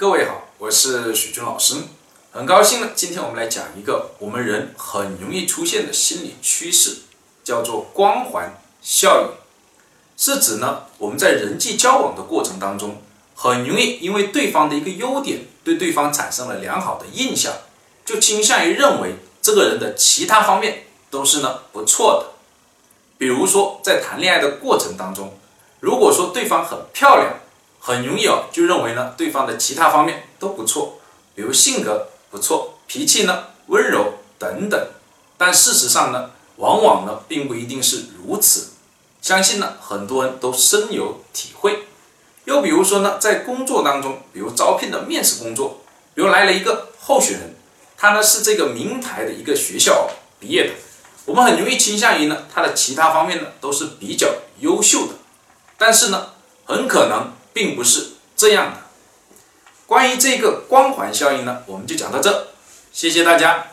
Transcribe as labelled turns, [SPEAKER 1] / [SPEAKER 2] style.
[SPEAKER 1] 各位好，我是许军老师，很高兴呢，今天我们来讲一个我们人很容易出现的心理趋势，叫做光环效应，是指呢我们在人际交往的过程当中，很容易因为对方的一个优点，对对方产生了良好的印象，就倾向于认为这个人的其他方面都是呢不错的。比如说在谈恋爱的过程当中，如果说对方很漂亮，很容易哦，就认为呢，对方的其他方面都不错，比如性格不错，脾气呢温柔等等。但事实上呢，往往呢并不一定是如此。相信呢很多人都深有体会。又比如说呢，在工作当中，比如招聘的面试工作，比如来了一个候选人，他呢是这个名牌的一个学校毕业的，我们很容易倾向于呢他的其他方面呢都是比较优秀的，但是呢很可能。并不是这样的。关于这个光环效应呢，我们就讲到这，谢谢大家。